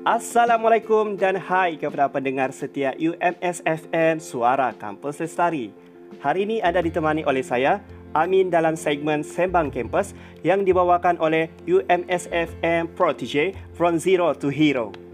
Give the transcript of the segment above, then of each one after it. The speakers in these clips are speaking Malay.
Assalamualaikum dan hai kepada pendengar setia UMS FM Suara Kampus Lestari. Hari ini anda ditemani oleh saya, Amin dalam segmen Sembang Kampus yang dibawakan oleh UMS FM Protege From Zero to Hero.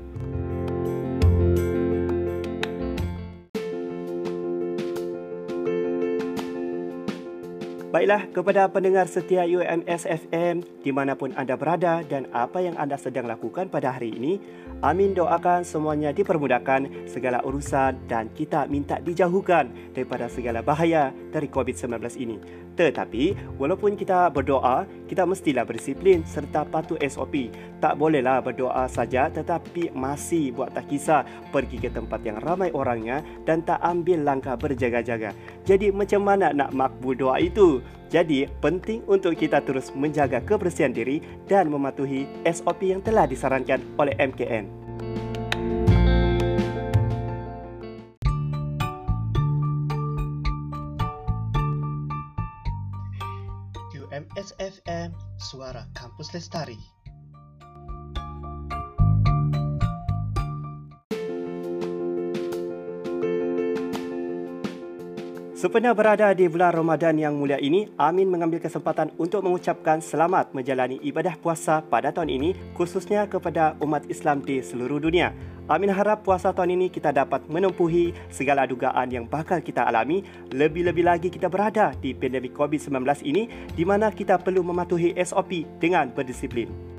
Baiklah, kepada pendengar setia UMS FM dimanapun anda berada dan apa yang anda sedang lakukan pada hari ini, Amin doakan semuanya dipermudahkan segala urusan dan kita minta dijauhkan daripada segala bahaya dari COVID-19 ini. Tetapi, walaupun kita berdoa, kita mestilah berdisiplin serta patuh SOP. Tak bolehlah berdoa saja tetapi masih buat tak kisah pergi ke tempat yang ramai orangnya dan tak ambil langkah berjaga-jaga. Jadi macam mana nak makbul doa itu? Jadi, penting untuk kita terus menjaga kebersihan diri dan mematuhi SOP yang telah disarankan oleh MKN. SFM Suara Kampus Lestari. Sempena berada di bulan Ramadan yang mulia ini, Amin mengambil kesempatan untuk mengucapkan selamat menjalani ibadah puasa pada tahun ini khususnya kepada umat Islam di seluruh dunia. Amin harap puasa tahun ini kita dapat menempuhi segala dugaan yang bakal kita alami. Lebih-lebih lagi kita berada di pandemik COVID-19 ini di mana kita perlu mematuhi SOP dengan berdisiplin.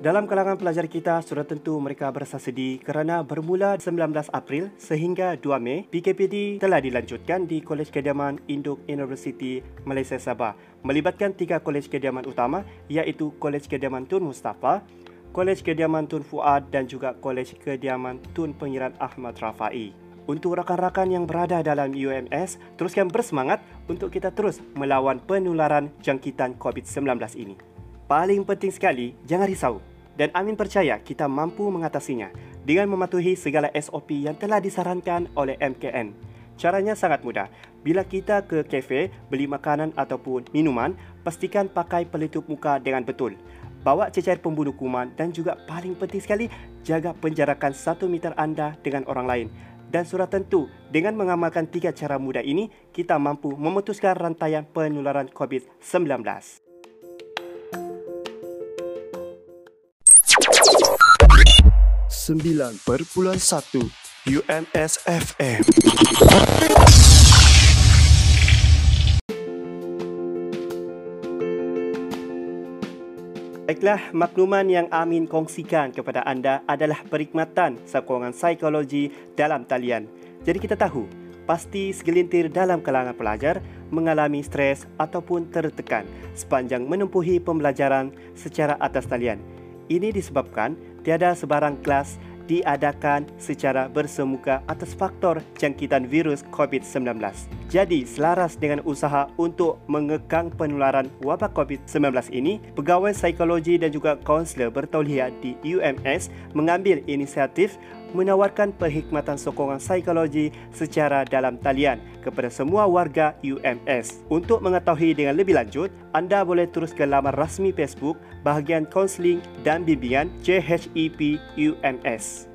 Dalam kalangan pelajar kita, sudah tentu mereka berasa sedih kerana bermula 19 April sehingga 2 Mei, PKPD telah dilanjutkan di Kolej Kediaman Induk University Malaysia Sabah melibatkan tiga kolej kediaman utama iaitu Kolej Kediaman Tun Mustafa, Kolej Kediaman Tun Fuad dan juga Kolej Kediaman Tun Pengiran Ahmad Rafai. Untuk rakan-rakan yang berada dalam UMS, teruskan bersemangat untuk kita terus melawan penularan jangkitan COVID-19 ini. Paling penting sekali, jangan risau dan Amin percaya kita mampu mengatasinya dengan mematuhi segala SOP yang telah disarankan oleh MKN. Caranya sangat mudah. Bila kita ke kafe beli makanan ataupun minuman, pastikan pakai pelitup muka dengan betul. Bawa cecair pembunuh kuman dan juga paling penting sekali, jaga penjarakan satu meter anda dengan orang lain. Dan surat tentu, dengan mengamalkan tiga cara mudah ini, kita mampu memutuskan rantaian penularan COVID-19. 9.1 UMS FM. Baiklah, makluman yang Amin kongsikan kepada anda adalah perkhidmatan sokongan psikologi dalam talian. Jadi kita tahu, pasti segelintir dalam kalangan pelajar mengalami stres ataupun tertekan sepanjang menempuhi pembelajaran secara atas talian. Ini disebabkan tiada sebarang kelas diadakan secara bersemuka atas faktor jangkitan virus COVID-19. Jadi, selaras dengan usaha untuk mengekang penularan wabak COVID-19 ini, pegawai psikologi dan juga kaunselor bertauliah di UMS mengambil inisiatif menawarkan perkhidmatan sokongan psikologi secara dalam talian kepada semua warga UMS. Untuk mengetahui dengan lebih lanjut, anda boleh terus ke laman rasmi Facebook bahagian kaunseling dan bimbingan CHEP UMS.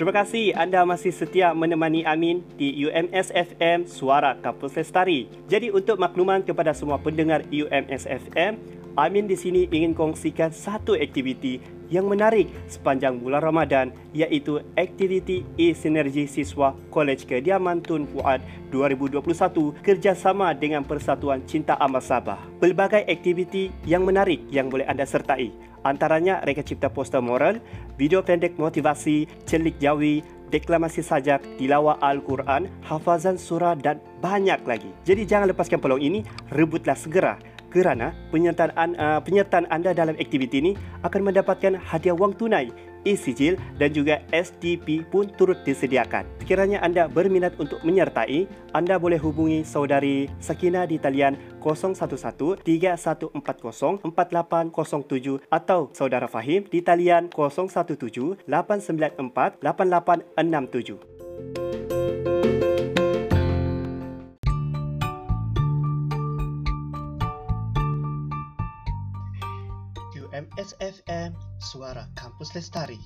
Terima kasih anda masih setia menemani Amin di UMS FM Suara Kampus Lestari. Jadi untuk makluman kepada semua pendengar UMS FM, Amin di sini ingin kongsikan satu aktiviti yang menarik sepanjang bulan Ramadan iaitu aktiviti e-sinergi siswa Kolej Kediaman Tun Fuad 2021 kerjasama dengan Persatuan Cinta Amal Sabah. Pelbagai aktiviti yang menarik yang boleh anda sertai Antaranya reka cipta poster moral, video pendek motivasi, celik jawi, deklamasi sajak, tilawah Al-Quran, hafazan surah dan banyak lagi. Jadi jangan lepaskan peluang ini, rebutlah segera kerana penyertaan uh, penyertaan anda dalam aktiviti ini akan mendapatkan hadiah wang tunai e-sijil dan juga STP pun turut disediakan. Sekiranya anda berminat untuk menyertai, anda boleh hubungi saudari Sakina di talian 011-3140-4807 atau saudara Fahim di talian 017-894-8867. UMSFM Suara Kampus Lestari.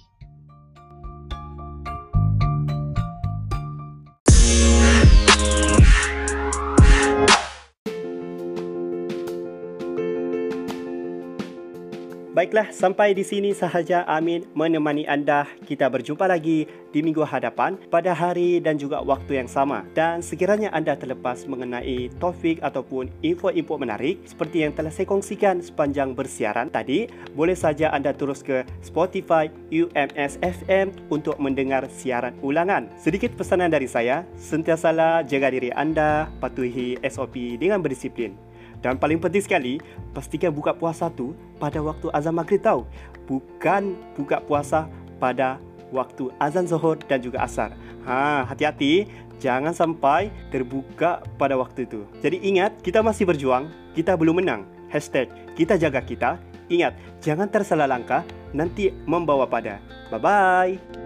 Baiklah, sampai di sini sahaja Amin menemani anda. Kita berjumpa lagi di minggu hadapan pada hari dan juga waktu yang sama. Dan sekiranya anda terlepas mengenai topik ataupun info-info menarik seperti yang telah saya kongsikan sepanjang bersiaran tadi, boleh saja anda terus ke Spotify UMS FM untuk mendengar siaran ulangan. Sedikit pesanan dari saya, sentiasalah jaga diri anda, patuhi SOP dengan berdisiplin. Dan paling penting sekali, pastikan buka puasa tu pada waktu azan maghrib tau. Bukan buka puasa pada waktu azan zuhur dan juga asar. Ha, hati-hati, jangan sampai terbuka pada waktu itu. Jadi ingat, kita masih berjuang, kita belum menang. Hashtag kita jaga kita. Ingat, jangan tersalah langkah, nanti membawa pada. Bye-bye.